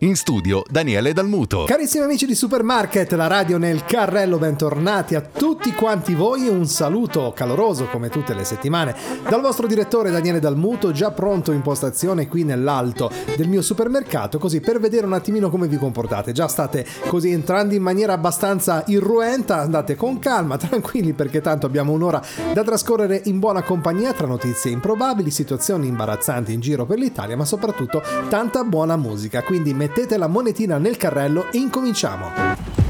In studio Daniele Dalmuto. Carissimi amici di Supermarket, la radio nel carrello, bentornati a tutti quanti voi un saluto caloroso come tutte le settimane dal vostro direttore Daniele Dalmuto, già pronto in postazione qui nell'alto del mio supermercato, così per vedere un attimino come vi comportate. Già state così entrando in maniera abbastanza irruenta, andate con calma, tranquilli perché tanto abbiamo un'ora da trascorrere in buona compagnia tra notizie improbabili, situazioni imbarazzanti in giro per l'Italia, ma soprattutto tanta buona musica. Quindi mettete la monetina nel carrello e incominciamo.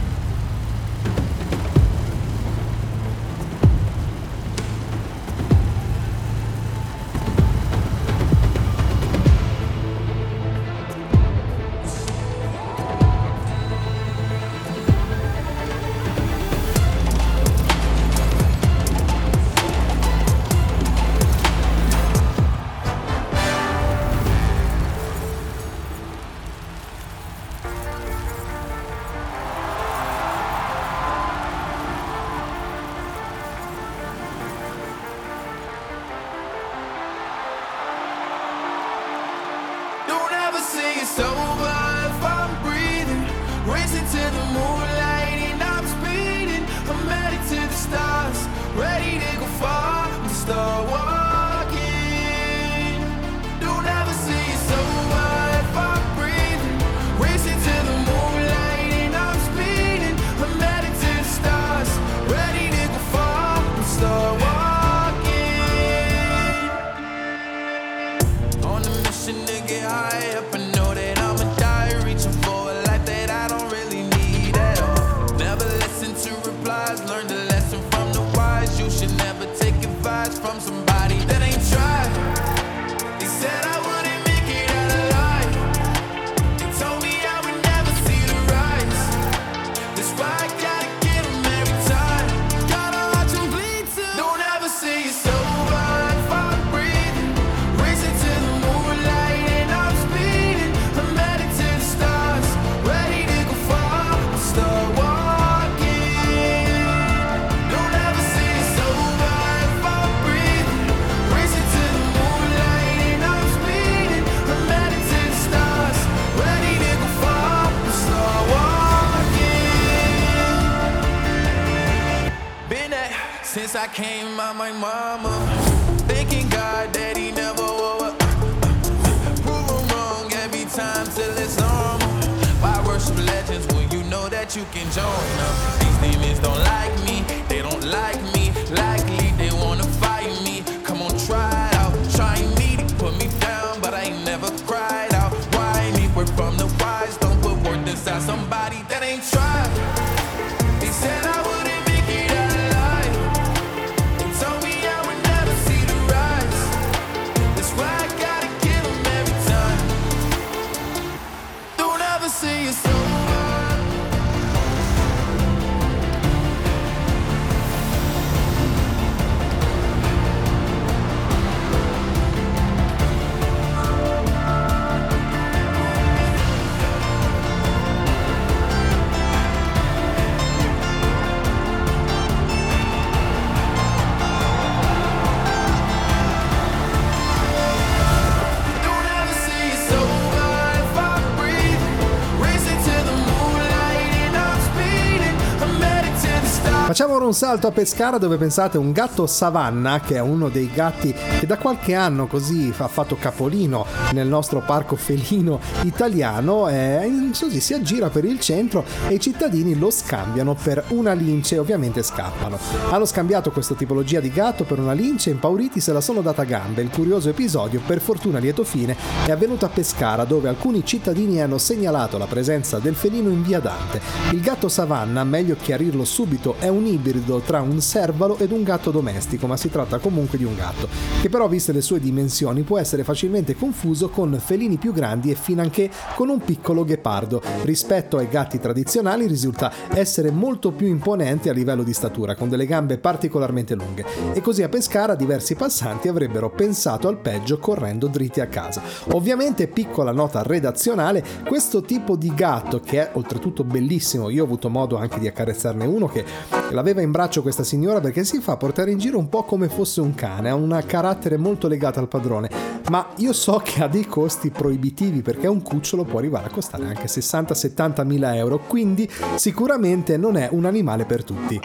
Un salto a Pescara dove pensate un gatto savanna, che è uno dei gatti che da qualche anno così ha fatto capolino nel nostro parco felino italiano, e così si aggira per il centro e i cittadini lo scambiano per una lince e ovviamente scappano. Hanno scambiato questa tipologia di gatto per una lince, impauriti se la sono data gambe. Il curioso episodio, per fortuna lieto fine, è avvenuto a Pescara dove alcuni cittadini hanno segnalato la presenza del felino in via Dante. Il gatto savanna, meglio chiarirlo subito, è un ibrido tra un servalo ed un gatto domestico, ma si tratta comunque di un gatto, che però viste le sue dimensioni può essere facilmente confuso con felini più grandi e finanche con un piccolo ghepardo. Rispetto ai gatti tradizionali risulta essere molto più imponente a livello di statura, con delle gambe particolarmente lunghe. E così a Pescara diversi passanti avrebbero pensato al peggio correndo dritti a casa. Ovviamente, piccola nota redazionale, questo tipo di gatto, che è oltretutto bellissimo, io ho avuto modo anche di accarezzarne uno che l'aveva in braccio questa signora perché si fa portare in giro un po' come fosse un cane, ha un carattere molto legato al padrone, ma io so che ha dei costi proibitivi perché un cucciolo può arrivare a costare anche 60-70 mila euro, quindi sicuramente non è un animale per tutti.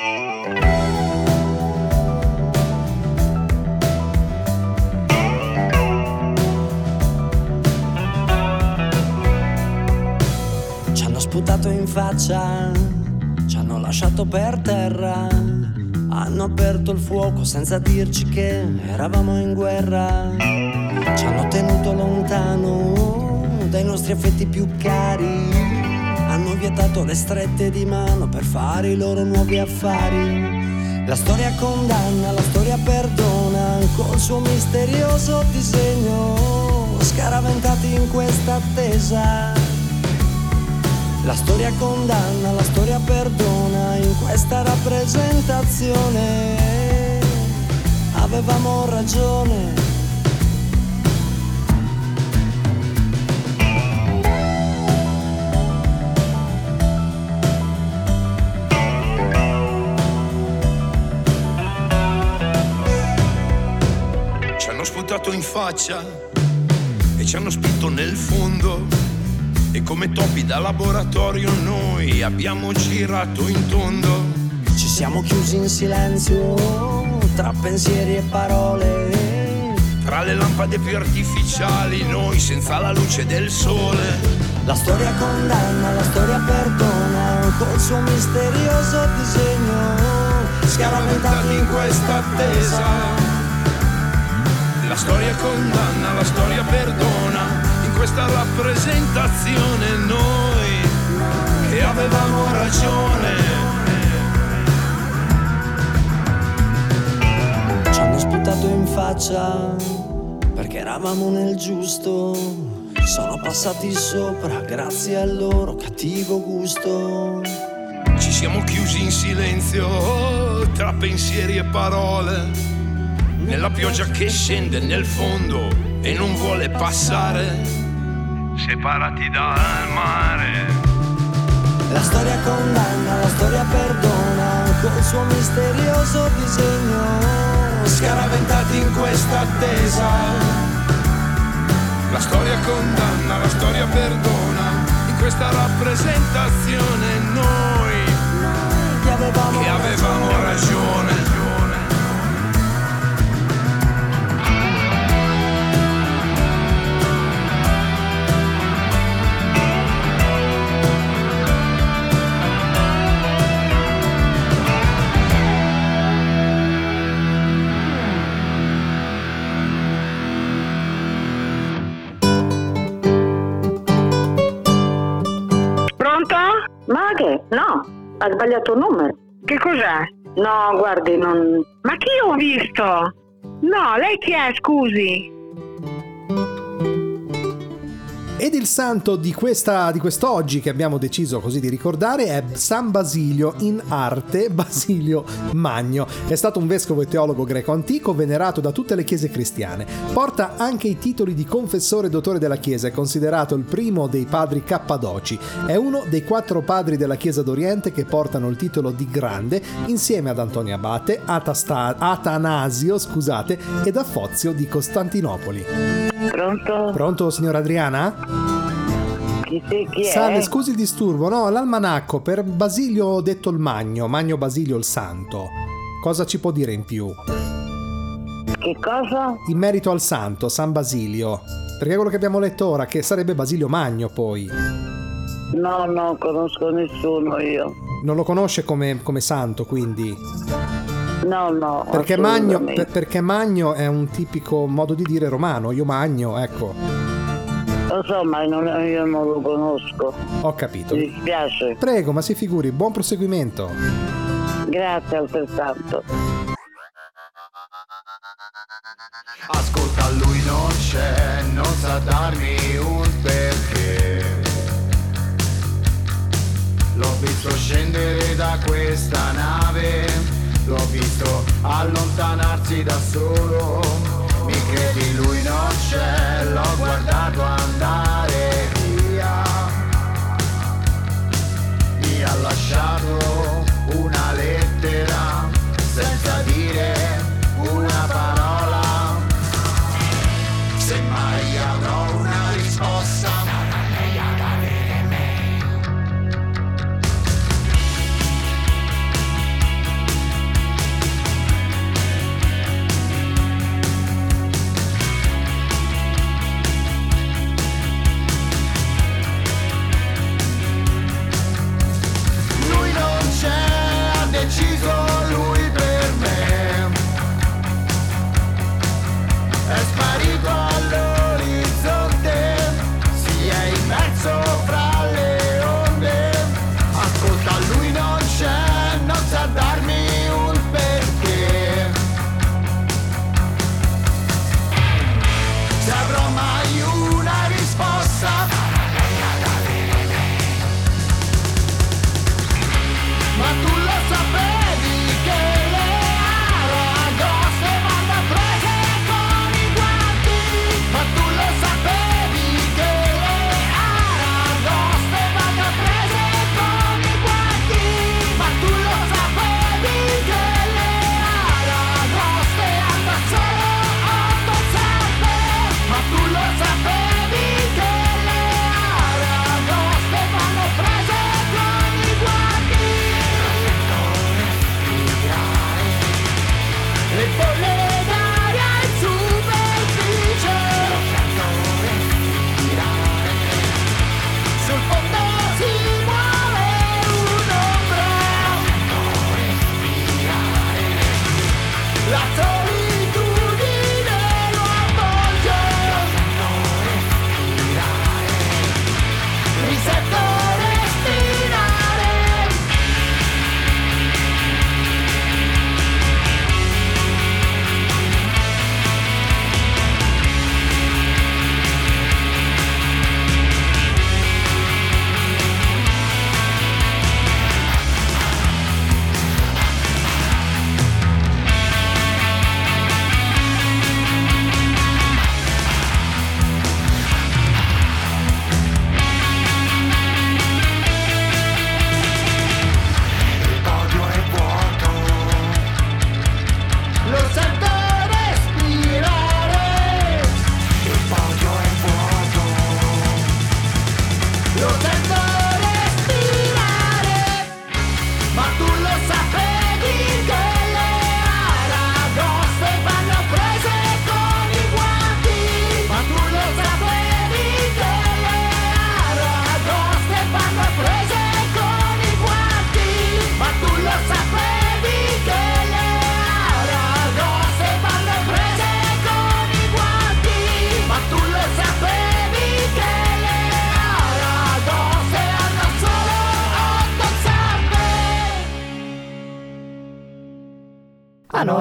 Ci hanno sputato in faccia lasciato per terra, hanno aperto il fuoco senza dirci che eravamo in guerra, ci hanno tenuto lontano dai nostri affetti più cari, hanno vietato le strette di mano per fare i loro nuovi affari. La storia condanna, la storia perdona, col suo misterioso disegno, scaraventati in questa attesa la storia condanna, la storia perdona, in questa rappresentazione avevamo ragione. Ci hanno sputato in faccia e ci hanno spinto nel fondo e come topi da laboratorio noi abbiamo girato in tondo. Ci siamo chiusi in silenzio tra pensieri e parole. Tra le lampade più artificiali, noi senza la luce del sole. La storia condanna, la storia perdona, col suo misterioso disegno, scaraventati in questa attesa. La storia condanna, la storia perdona questa rappresentazione noi che avevamo ragione. Ci hanno sputato in faccia perché eravamo nel giusto. Sono passati sopra grazie al loro cattivo gusto. Ci siamo chiusi in silenzio tra pensieri e parole. Nella pioggia che scende nel fondo e non vuole passare separati dal mare. La storia condanna, la storia perdona, col suo misterioso disegno, scaraventati in questa attesa. La storia condanna, la storia perdona, in questa rappresentazione noi, noi che avevamo, che avevamo ragione. ragione. No, ha sbagliato il numero. Che cos'è? No, guardi, non... Ma chi ho visto? No, lei chi è, scusi? Ed il santo di, questa, di quest'oggi che abbiamo deciso così di ricordare è San Basilio, in arte Basilio Magno. È stato un vescovo e teologo greco antico venerato da tutte le chiese cristiane. Porta anche i titoli di confessore e dottore della chiesa, è considerato il primo dei padri cappadoci. È uno dei quattro padri della chiesa d'Oriente che portano il titolo di grande insieme ad Antonio Abate, Atasta- Atanasio scusate, ed Affozio di Costantinopoli. Pronto? Pronto, signora Adriana? Chi sei, chi è? Salve, scusi il disturbo. No, l'almanacco per Basilio detto il Magno, Magno Basilio il Santo. Cosa ci può dire in più? Che cosa? In merito al santo, San Basilio. Perché quello che abbiamo letto ora, che sarebbe Basilio Magno poi. No, non conosco nessuno io. Non lo conosce come, come santo, quindi? No, no. Perché Magno, per, perché Magno è un tipico modo di dire romano. Io magno, ecco. Lo so, ma non, io non lo conosco. Ho capito. Mi dispiace. Prego, ma si figuri, buon proseguimento. Grazie altrettanto. Ascolta, lui non c'è, non sa darmi un perché. L'ho visto scendere da questa nave, l'ho visto allontanarsi da solo mi credi lui non c'è, l'ho guardato andare via. Mi ha lasciato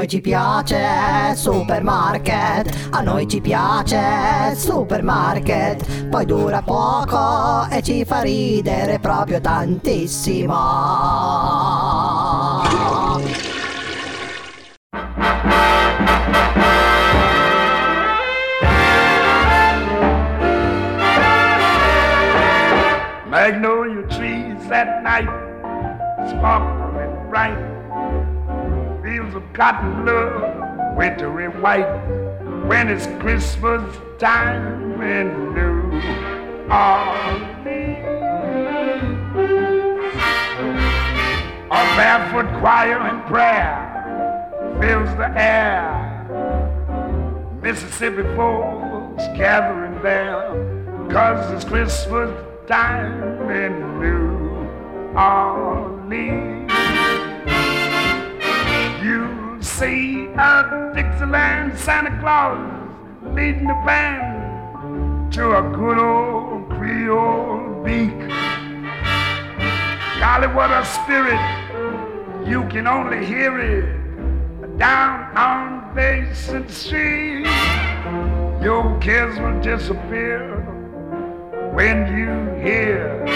noi ci piace supermarket, a noi ci piace supermarket, poi dura poco e ci fa ridere proprio tantissimo. Magnolia trees at night, sparkling bright. Fields of cotton love, wintry white. When it's Christmas time in New Orleans. A barefoot choir and prayer fills the air. Mississippi folks gathering there, cause it's Christmas time in New Orleans. You see a Dixieland Santa Claus leading the band to a good old Creole beak. Golly, what a spirit! You can only hear it down on Basin Street. Your kids will disappear when you hear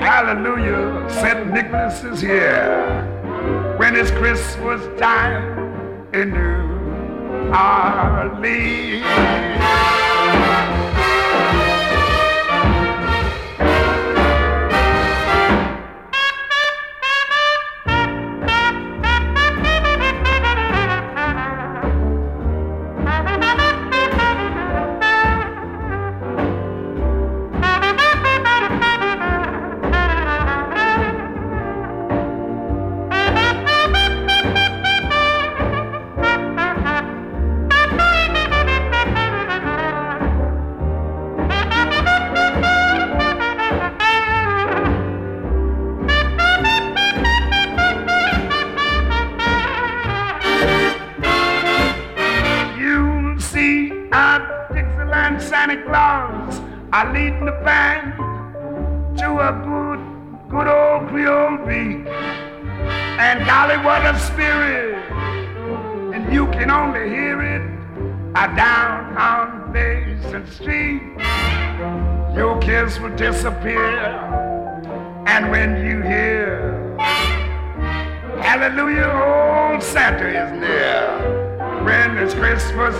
Hallelujah, St. Nicholas is here. When it's Christmas time in New Orleans.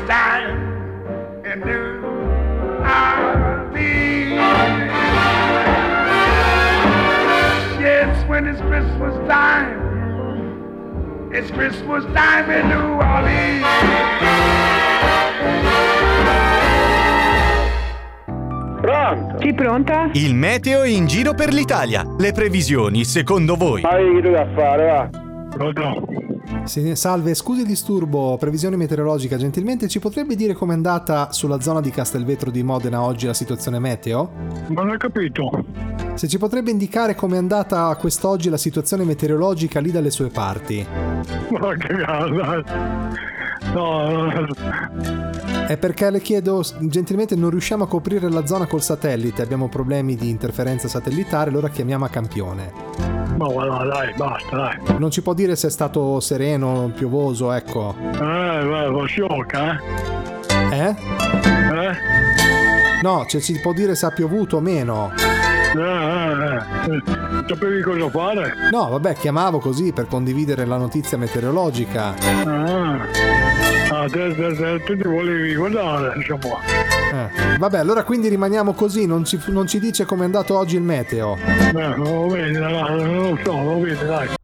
Time in New Orleans. Yes, when it's Christmas time, it's Christmas time in New Orleans. Pronto? Sì, pronta? Il meteo in giro per l'Italia. Le previsioni, secondo voi? Hai che da fare, va? Sì, salve, scusi il disturbo, previsione meteorologica, gentilmente ci potrebbe dire com'è andata sulla zona di Castelvetro di Modena oggi la situazione meteo? Non ho capito. Se ci potrebbe indicare com'è andata quest'oggi la situazione meteorologica lì dalle sue parti? Ma che cazzo? No, no. È perché le chiedo, gentilmente non riusciamo a coprire la zona col satellite, abbiamo problemi di interferenza satellitare, allora chiamiamo a campione. Ma guarda, dai, basta, dai. Non ci può dire se è stato sereno, piovoso, ecco. Eh, va sciocca, eh? Eh? Eh? No, cioè ci può dire se ha piovuto o meno. Eh, eh, eh. Sapevi cosa fare? No, vabbè, chiamavo così per condividere la notizia meteorologica. Ah te, te, te, te ti volevi guardare, insomma. Eh, Vabbè, allora quindi rimaniamo così, non ci, non ci dice com'è andato oggi il meteo. Eh, lo vedi, dai, non lo so, lo vedi, dai.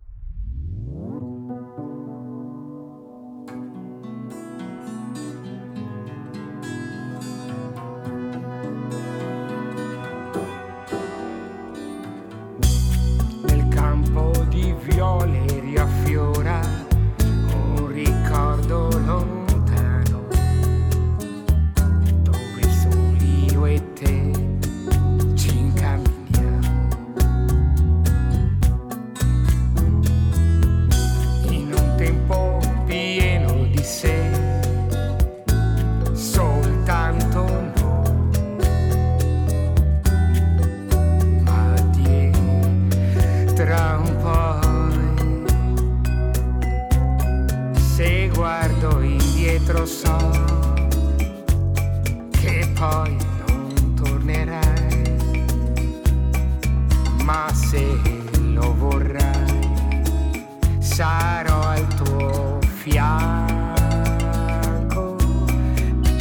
Sarò al tuo fianco.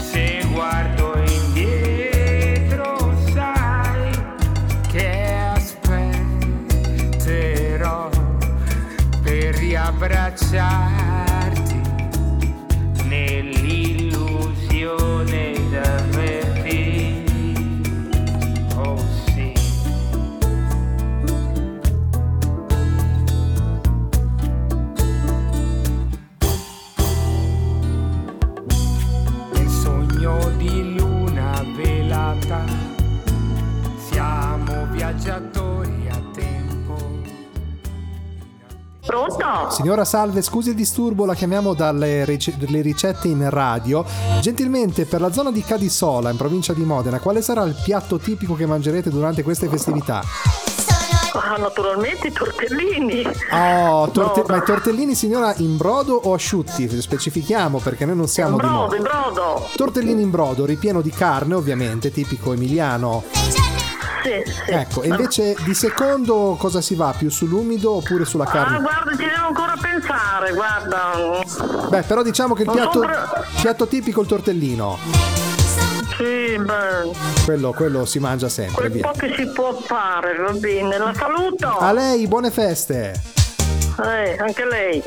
Se guardo indietro sai che aspetterò per riabbracciarti Signora Salve, scusi il disturbo, la chiamiamo dalle dalle ricette in radio. Gentilmente, per la zona di Cadisola, in provincia di Modena, quale sarà il piatto tipico che mangerete durante queste festività? Ah, naturalmente i tortellini. Oh, torte- No, ma i tortellini, signora, in brodo o asciutti? Specifichiamo perché noi non siamo In di brodo, moda. in brodo. Tortellini in brodo, ripieno di carne, ovviamente, tipico emiliano. Sì, sì. Ecco, e invece di secondo cosa si va? Più sull'umido oppure sulla Ah, carne? guarda, ci devo ancora pensare, guarda. Beh, però diciamo che il piatto, per- piatto tipico è il tortellino. Sì, beh, Quello, quello si mangia sempre, quel via. po' che si può fare, va bene. La saluto. A lei, buone feste! Eh, anche lei.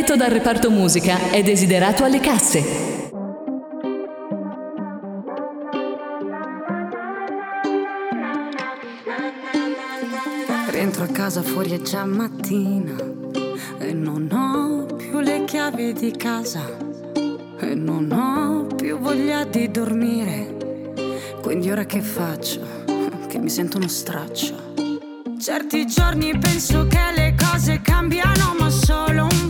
Addetto dal reparto musica è desiderato alle casse. Rientro a casa fuori è già mattina e non ho più le chiavi di casa e non ho più voglia di dormire. Quindi ora che faccio? Che mi sento uno straccio. Certi giorni penso che le cose cambiano ma solo un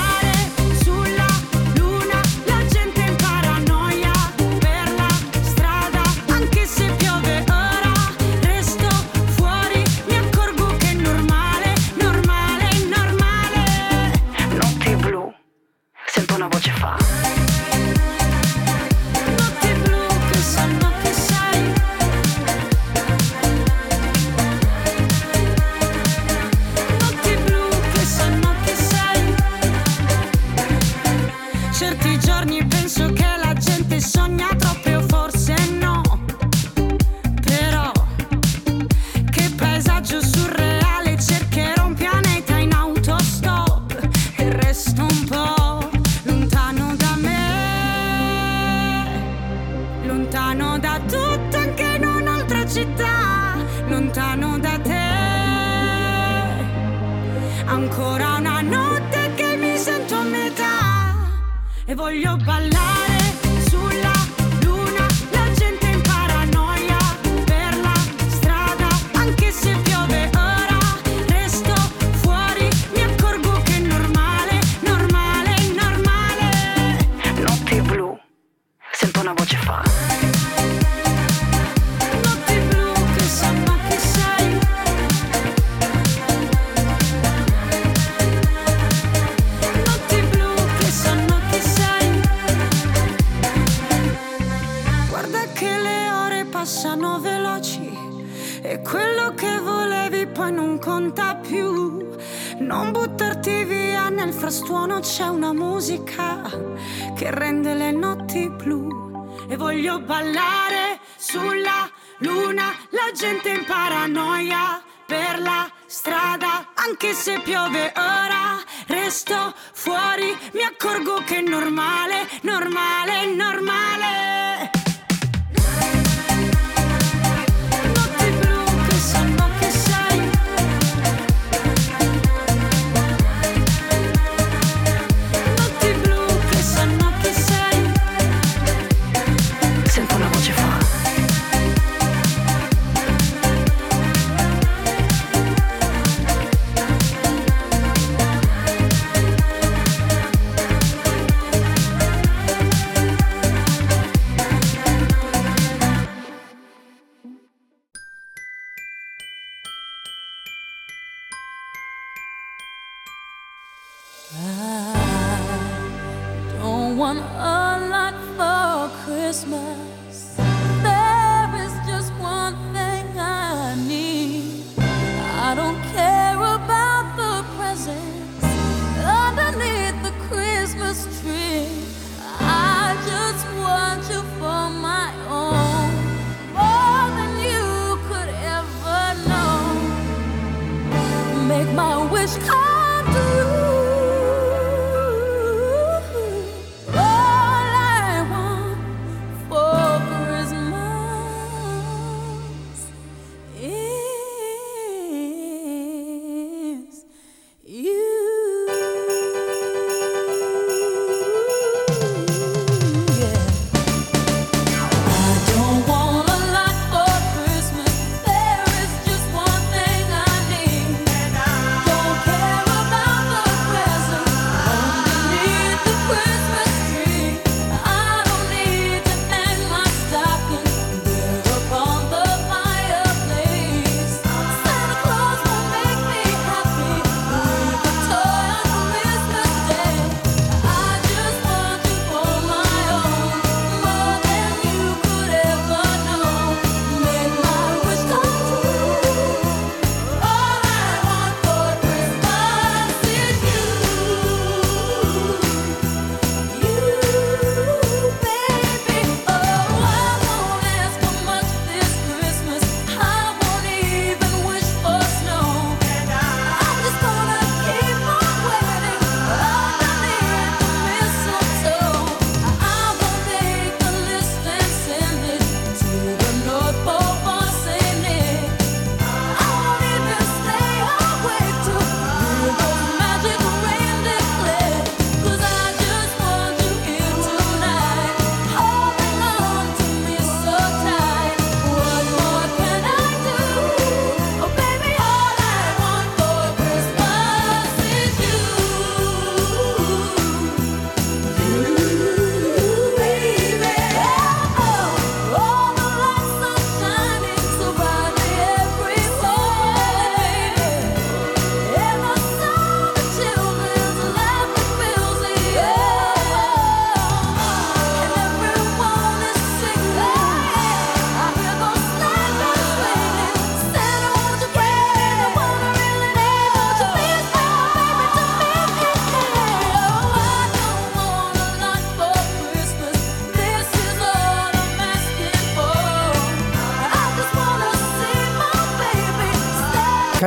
piove ora, resto fuori, mi accorgo che è normale, normale, normale.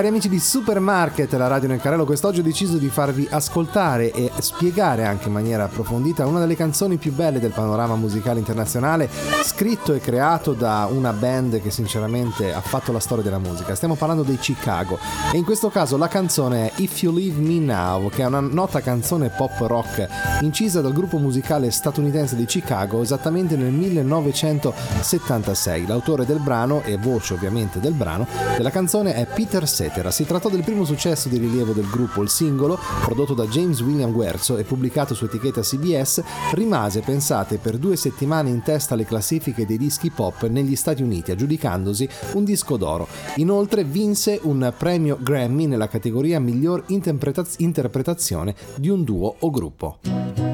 Cari amici di Supermarket, la radio nel carrello, quest'oggi ho deciso di farvi ascoltare e spiegare anche in maniera approfondita una delle canzoni più belle del panorama musicale internazionale, scritto e creato da una band che sinceramente ha fatto la storia della musica. Stiamo parlando dei Chicago e in questo caso la canzone è If You Leave Me Now, che è una nota canzone pop rock incisa dal gruppo musicale statunitense di Chicago esattamente nel 1976. L'autore del brano e voce ovviamente del brano della canzone è Peter Cetera. Si trattò del primo successo di rilievo del gruppo, il singolo, prodotto da James William Guerzo e pubblicato su etichetta CBS, rimase, pensate, per due settimane in testa alle classifiche dei dischi pop negli Stati Uniti, aggiudicandosi un disco d'oro. Inoltre vinse un premio Grammy nella categoria miglior interpretaz- interpretazione di un duo o gruppo.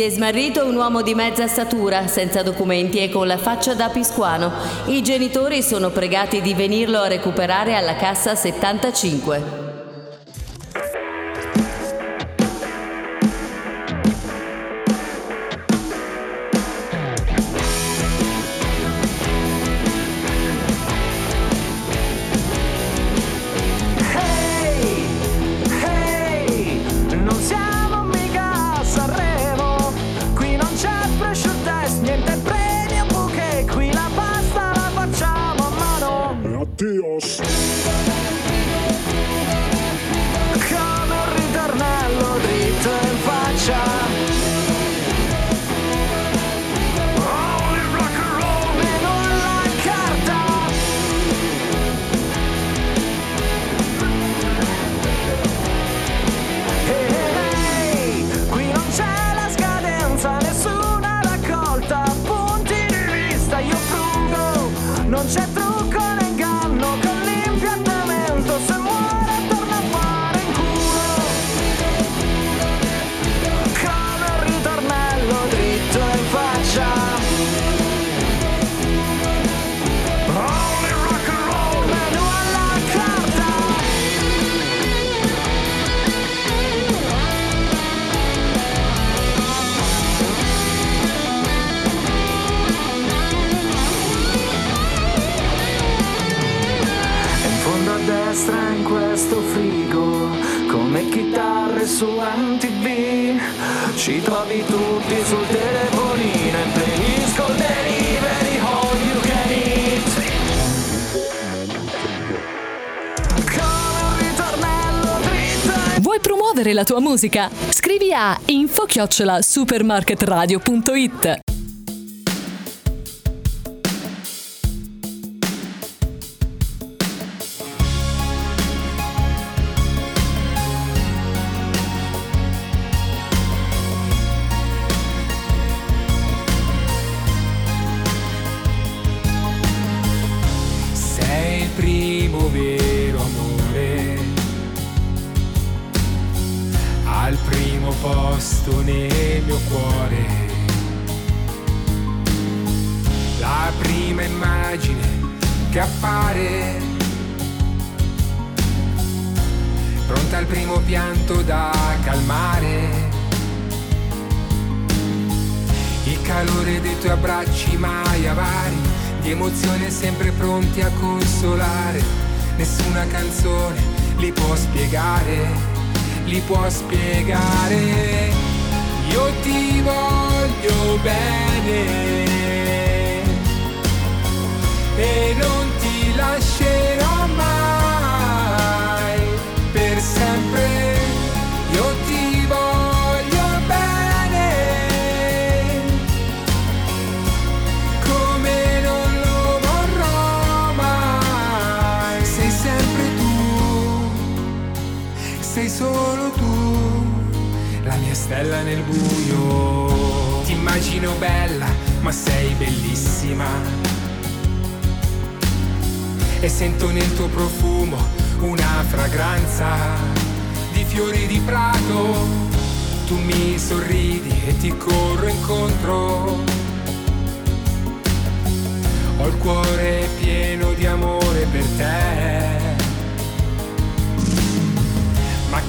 Si è smarrito un uomo di mezza statura, senza documenti e con la faccia da piscuano. I genitori sono pregati di venirlo a recuperare alla cassa 75. Mientras su MTV Ci trovi tutti sul telefonino In playlist con delivery all you can eat. Vuoi promuovere la tua musica? Scrivi a info-supermarketradio.it spiegare.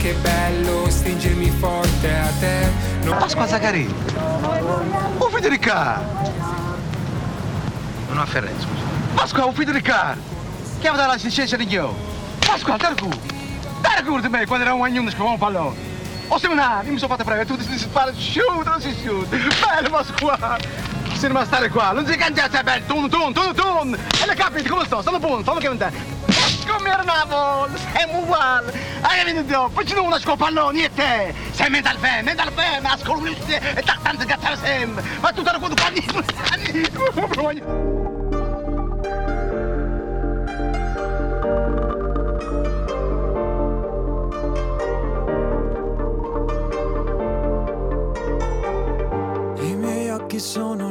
Che bello stringermi forte a te. Non... Pasqua Zaccarini. Oh Federica! Non ho Ferrer, scusa. Pasqua, oh Federica! Chiama dalla licenza di io. Pasqua. Dai cu di me quando era un agnone scrivavo un pallone. O seminare, io mi sono fatto prendere, tu ti spara, shoot, non si shoot. Bello Pasqua! Se non stare qua, non si canta, sei bello, tun, tun, tun, tun. E le capiti, come sto? Sono buono, fammi che te. Eravamo, siamo uguali. Hai capito? Poi ci una scopallone, niente. Sei mental fan, mental fan, ascolti e tanto gattare sempre. Ma tu te lo quando parli, I miei occhi sono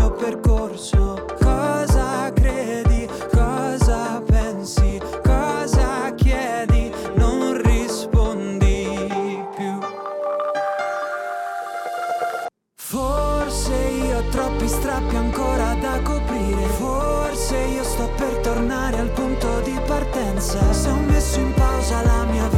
in pausa la mia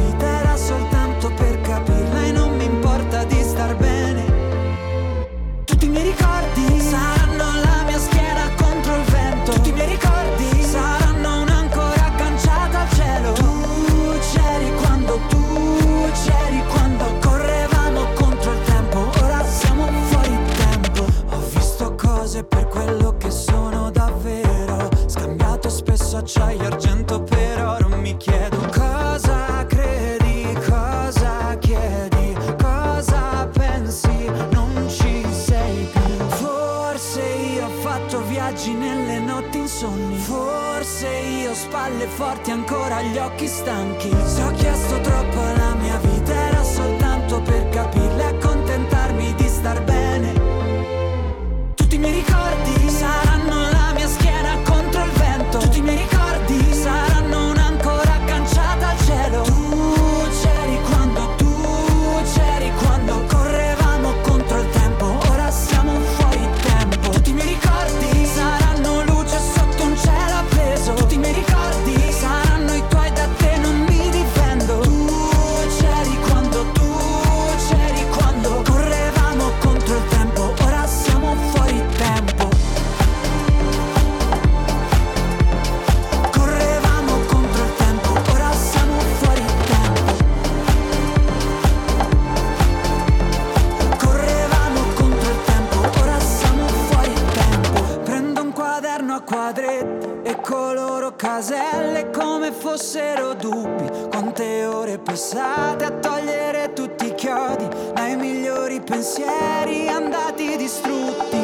migliori pensieri andati distrutti.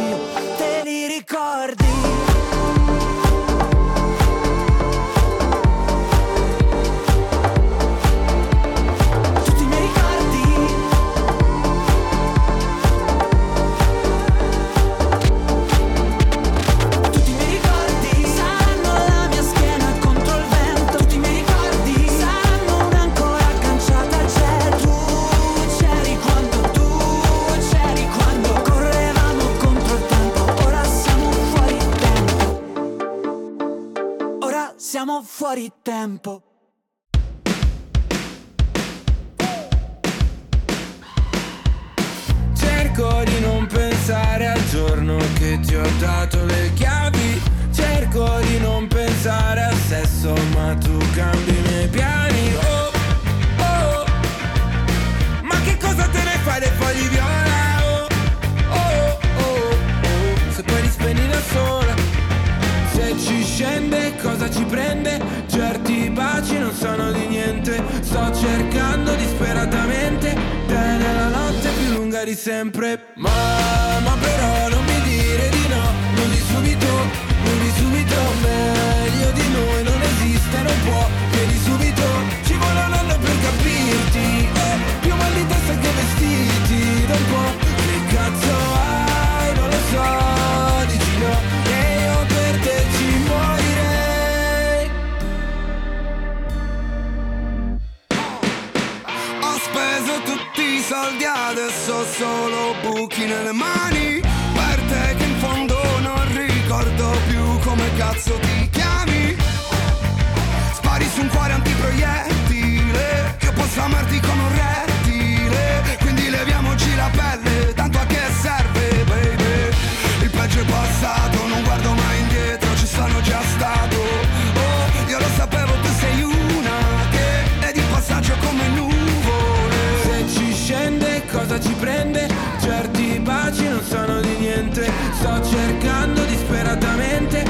Fuori tempo. Cerco di non pensare al giorno che ti ho dato le chiavi. Cerco di non pensare al sesso ma tu cambi i miei piani. Oh, oh. Ma che cosa te ne fai dei fogli viola? Ci prende? Certi baci non sono di niente. Sto cercando disperatamente Te nella notte più lunga di sempre. Ma, ma però non mi dire di no Non di subito, non di subito. Meglio di noi non esiste, non può Chiedi subito, ci vuole un anno per capirti eh, Più mal di testa che vestiti Da un po' soldi, adesso solo buchi nelle mani. Per te che in fondo non ricordo più come cazzo ti chiami. Spari su un cuore antiproiettile Io posso amarti come un rettile. Quindi leviamoci la pelle, tanto a che serve baby. Il peggio è passato, non guardo mai ci prende? Certi baci non sono di niente Sto cercando disperatamente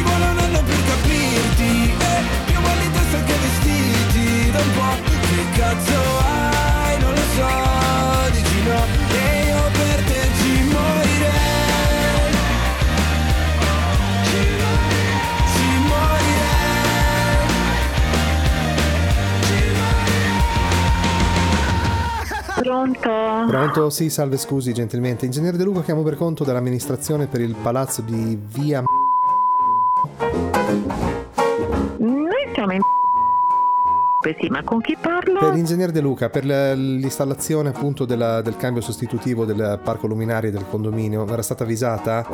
ci vuole un anno per capirti eh, Più di testa che vestiti Da un po' che cazzo hai, non lo so Dici no, e io per te ci morirei Ci ci morirei Pronto? Pronto? Sì, salve, scusi gentilmente. Ingegnere De Luca, chiamo per conto dell'amministrazione per il palazzo di via... Noi sì, ma con chi parlo? Per l'ingegner De Luca, per la- l'installazione appunto della- del cambio sostitutivo del parco luminari del condominio, era stata avvisata?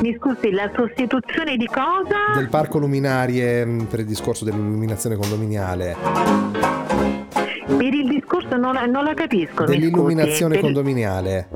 Mi scusi, la sostituzione di cosa? Del parco luminarie mh, per il discorso dell'illuminazione condominiale. Per il discorso non la, non la capisco. mi Dell'illuminazione scusi. Per- condominiale.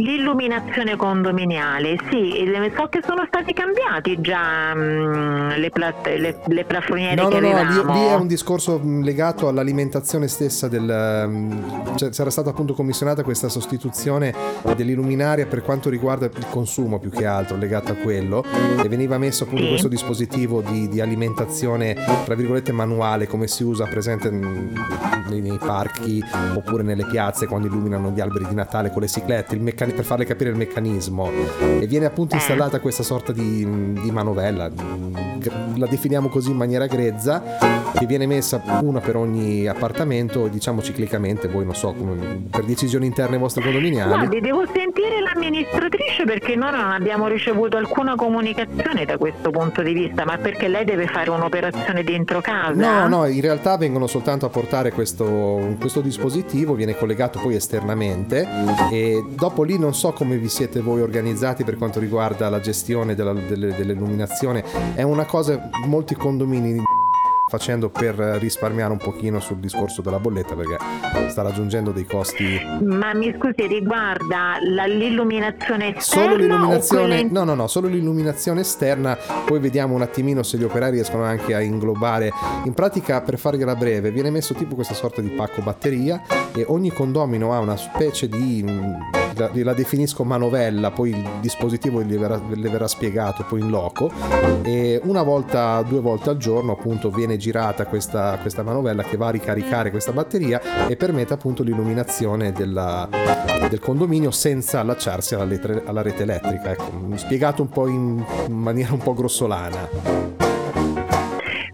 L'illuminazione condominiale, sì, so che sono stati cambiati già mm, le, plat- le, le plafoniere No, che no, no, lì, lì è un discorso mh, legato all'alimentazione stessa del... mh, cioè, c'era stata appunto commissionata questa sostituzione dell'illuminaria per quanto riguarda il consumo più che altro, legato a quello, e veniva messo appunto Sì. questo dispositivo di, di alimentazione, tra virgolette, manuale, come si usa presente mh, nei, nei parchi oppure nelle piazze quando illuminano gli alberi di Natale con le ciclette, il meccani- per farle capire il meccanismo. E viene appunto installata questa sorta di, di manovella, la definiamo così in maniera grezza, che viene messa una per ogni appartamento, diciamo ciclicamente, voi non so, per decisioni interne vostre condominiali. Guardi, devo sentire l'amministratrice perché noi non abbiamo ricevuto alcuna comunicazione da questo punto di vista, ma perché lei deve fare un'operazione dentro casa? No, no, in realtà vengono soltanto a portare questo, questo dispositivo, viene collegato poi esternamente e dopo lì non so come vi siete voi organizzati per quanto riguarda la gestione della- delle- dell'illuminazione, è una cosa molti condomini facendo per risparmiare un pochino sul discorso della bolletta perché sta raggiungendo dei costi Ma mi scusi, riguarda la- l'illuminazione esterna Solo l'illuminazione, quella in- no, no, no, solo l'illuminazione esterna. Poi vediamo un attimino se gli operai riescono anche a inglobare. In pratica, per fargliela breve, viene messo tipo questa sorta di pacco batteria e ogni condomino ha una specie di. la, la definisco manovella, poi il dispositivo gli verrà, le verrà spiegato poi in loco. E una volta, due volte al giorno, appunto, viene girata questa, questa manovella che va a ricaricare questa batteria e permette appunto l'illuminazione della- del condominio senza allacciarsi alla, letre- alla rete elettrica. Ecco, spiegato un po' in maniera un po' grossolana.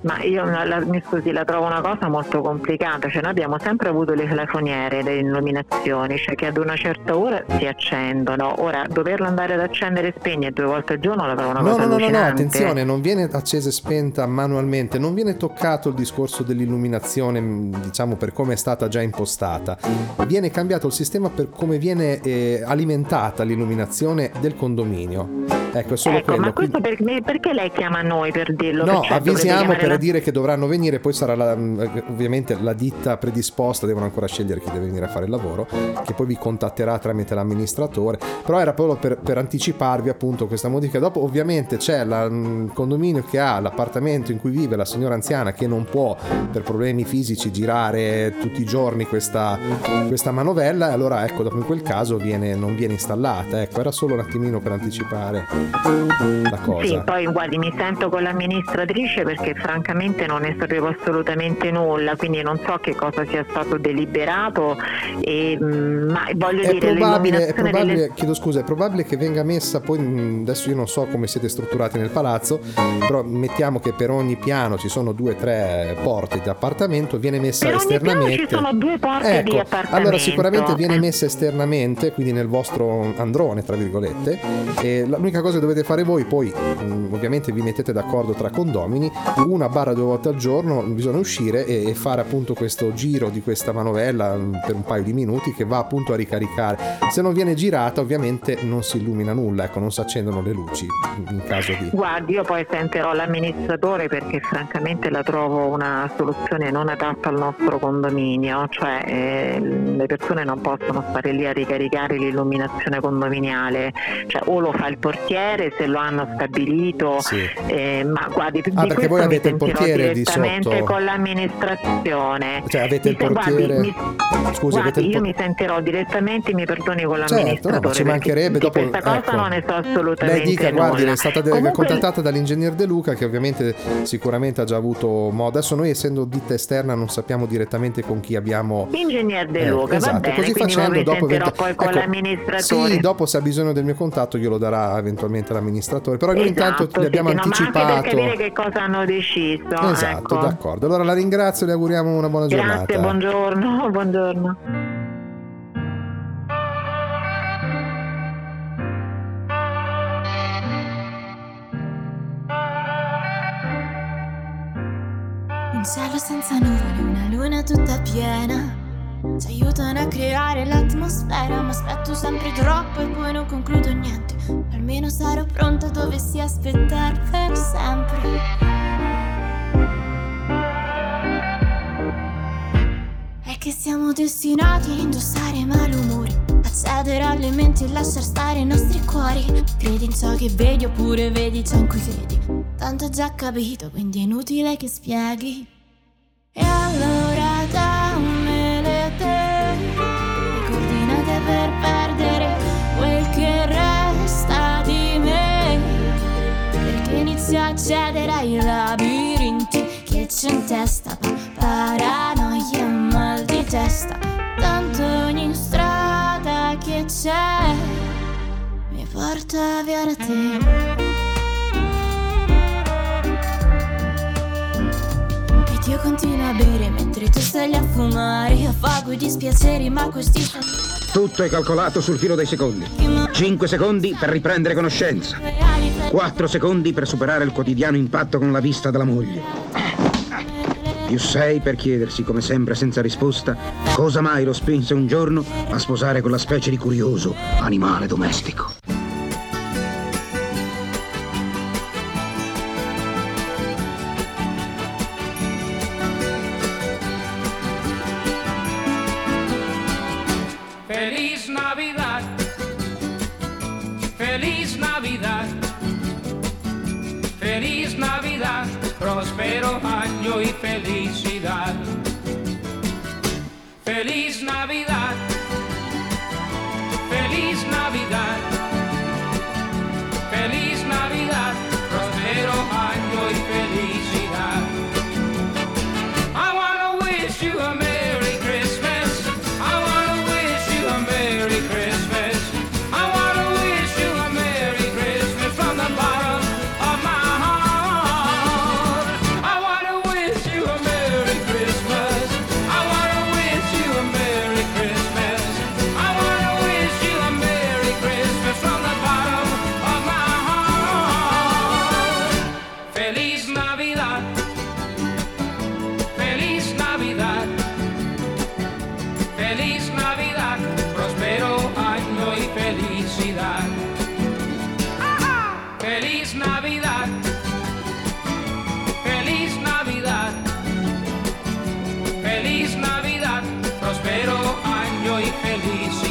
Ma io mi scusi, la trovo una cosa molto complicata, cioè noi abbiamo sempre avuto le telefoniere, le illuminazioni, cioè che ad una certa ora si accendono, ora doverlo andare ad accendere e spegnere due volte al giorno la trovo una No, cosa no, no, no, no, attenzione, non viene accesa e spenta manualmente, non viene toccato il discorso dell'illuminazione, mh, diciamo per come è stata già impostata. Viene cambiato il sistema per come viene eh, alimentata l'illuminazione del condominio. Ecco, è solo Ecco, quello. ma questo per- perché lei chiama noi per dirlo? No, dovrebbe avvisiamo per la- dire che dovranno venire, poi sarà la- mh, ovviamente la ditta predisposta, devono ancora scegliere chi deve venire a fare il lavoro, che poi vi contatterà tramite l'amministratore, però era proprio per, per anticiparvi appunto questa modifica. Dopo ovviamente c'è la- il condominio che ha l'appartamento in cui vive la signora anziana che non può per problemi fisici girare tutti i giorni questa, questa manovella e allora ecco, dopo in quel caso viene- non viene installata, ecco, era solo un attimino per anticipare la cosa. Sì, poi guardi, mi sento con l'amministratrice perché francamente non ne sapevo assolutamente nulla, quindi non so che cosa sia stato deliberato, e, mm, ma voglio È dire probabile, è probabile, delle... chiedo scusa, è probabile che venga messa poi, mh, adesso io non so come siete strutturati nel palazzo, però mettiamo che per ogni piano ci sono due o tre porte di appartamento, viene messa Per esternamente. ci sono due porte di Ecco, appartamento. allora sicuramente viene messa esternamente, quindi nel vostro androne, tra virgolette, e l'unica cosa che dovete fare voi, poi mh, ovviamente vi mettete d'accordo tra condomini, una barra due volte al giorno bisogna uscire e, fare appunto questo giro di questa manovella mh, per un paio di minuti che va appunto a ricaricare. Se non viene girata ovviamente non si illumina nulla, ecco, non si accendono le luci in caso di... Guardi, io poi sentirò l'amministratore perché francamente la trovo una soluzione non adatta al nostro condominio, cioè eh, le persone non possono stare lì a ricaricare l'illuminazione condominiale, cioè o lo fa il portiere se lo hanno stabilito, eh, ma guardi, di Ah, perché voi avete il portiere di direttamente sotto? con l'amministrazione. Cioè avete il guardi, portiere... mi- Scusi, Guardi, avete il io mi sentirò direttamente, mi perdoni con Certo, l'amministratore. no, ma ci mancherebbe dopo- questa cosa ecco. non ne so assolutamente Lei dica, guardi, nulla. è stata Comunque- contattata dall'ingegner De Luca che ovviamente sicuramente ha già avuto modo. Adesso noi essendo ditta esterna non sappiamo direttamente con chi abbiamo... Ingegner De Eh, Luca, va esatto, bene, così facendo dopo sentirò vente- poi con ecco, l'amministratore. Sì, dopo se ha bisogno del mio contatto glielo darà eventualmente l'amministratore, però noi intanto Esatto, le abbiamo sì, sì, no, ma anche per anticipato. capire che cosa hanno deciso. Esatto, ecco. d'accordo. Allora la ringrazio e le auguriamo una buona giornata. Grazie, buongiorno, buongiorno. Un cielo senza nuvole, una luna tutta piena. Ci aiutano a creare l'atmosfera, ma aspetto sempre troppo e poi non concludo niente. Almeno sarò pronta dovessi aspettare per sempre. Che siamo destinati a indossare malumore, accedere alle menti e lasciar stare i nostri cuori. Credi in ciò che vedi oppure vedi ciò in cui credi. Tanto già capito, quindi è inutile che spieghi. E allora dammele te coordinate per perdere quel che resta di me Perché inizio a accedere ai labirinti Che c'è in testa pa- Paranoia testa Tanto ogni strada che c'è Mi porta via da te Ed io continuo a bere mentre tu stai a fumare Io affago i dispiaceri ma questi sono Tutto è calcolato sul filo dei secondi. 5 secondi per riprendere conoscenza. 4 secondi per superare il quotidiano impatto con la vista della moglie. Più 6 per chiedersi, come sempre senza risposta, cosa mai lo spinse un giorno a sposare quella specie di curioso animale domestico. sou infeliz.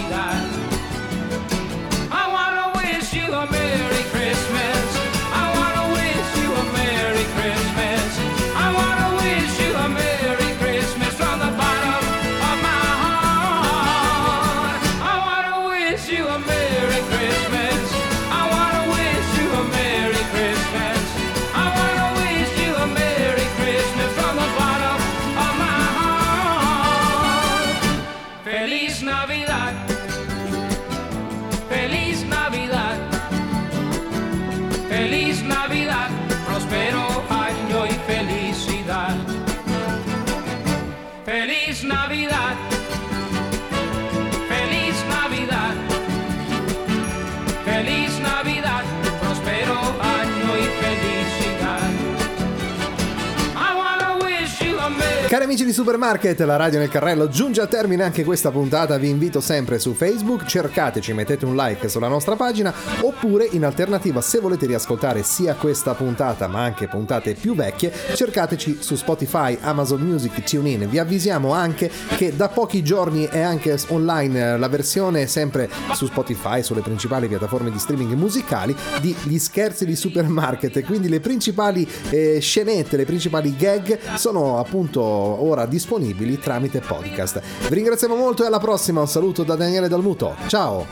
Amici di Supermarket, la radio nel carrello giunge a termine anche questa puntata. Vi invito sempre su Facebook, cercateci, mettete un like sulla nostra pagina oppure in alternativa se volete riascoltare sia questa puntata ma anche puntate più vecchie, cercateci su Spotify, Amazon Music, TuneIn. Vi avvisiamo anche che da pochi giorni è anche online eh, la versione sempre su Spotify, sulle principali piattaforme di streaming musicali di Gli scherzi di Supermarket. Quindi le principali eh, scenette, le principali gag sono appunto ora disponibili tramite podcast. Vi ringraziamo molto e alla prossima. Un saluto da Daniele Dalmuto. Ciao!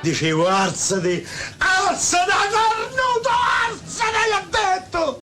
Dicevo alzati, alzati, cornuto, alzati, l'ho detto!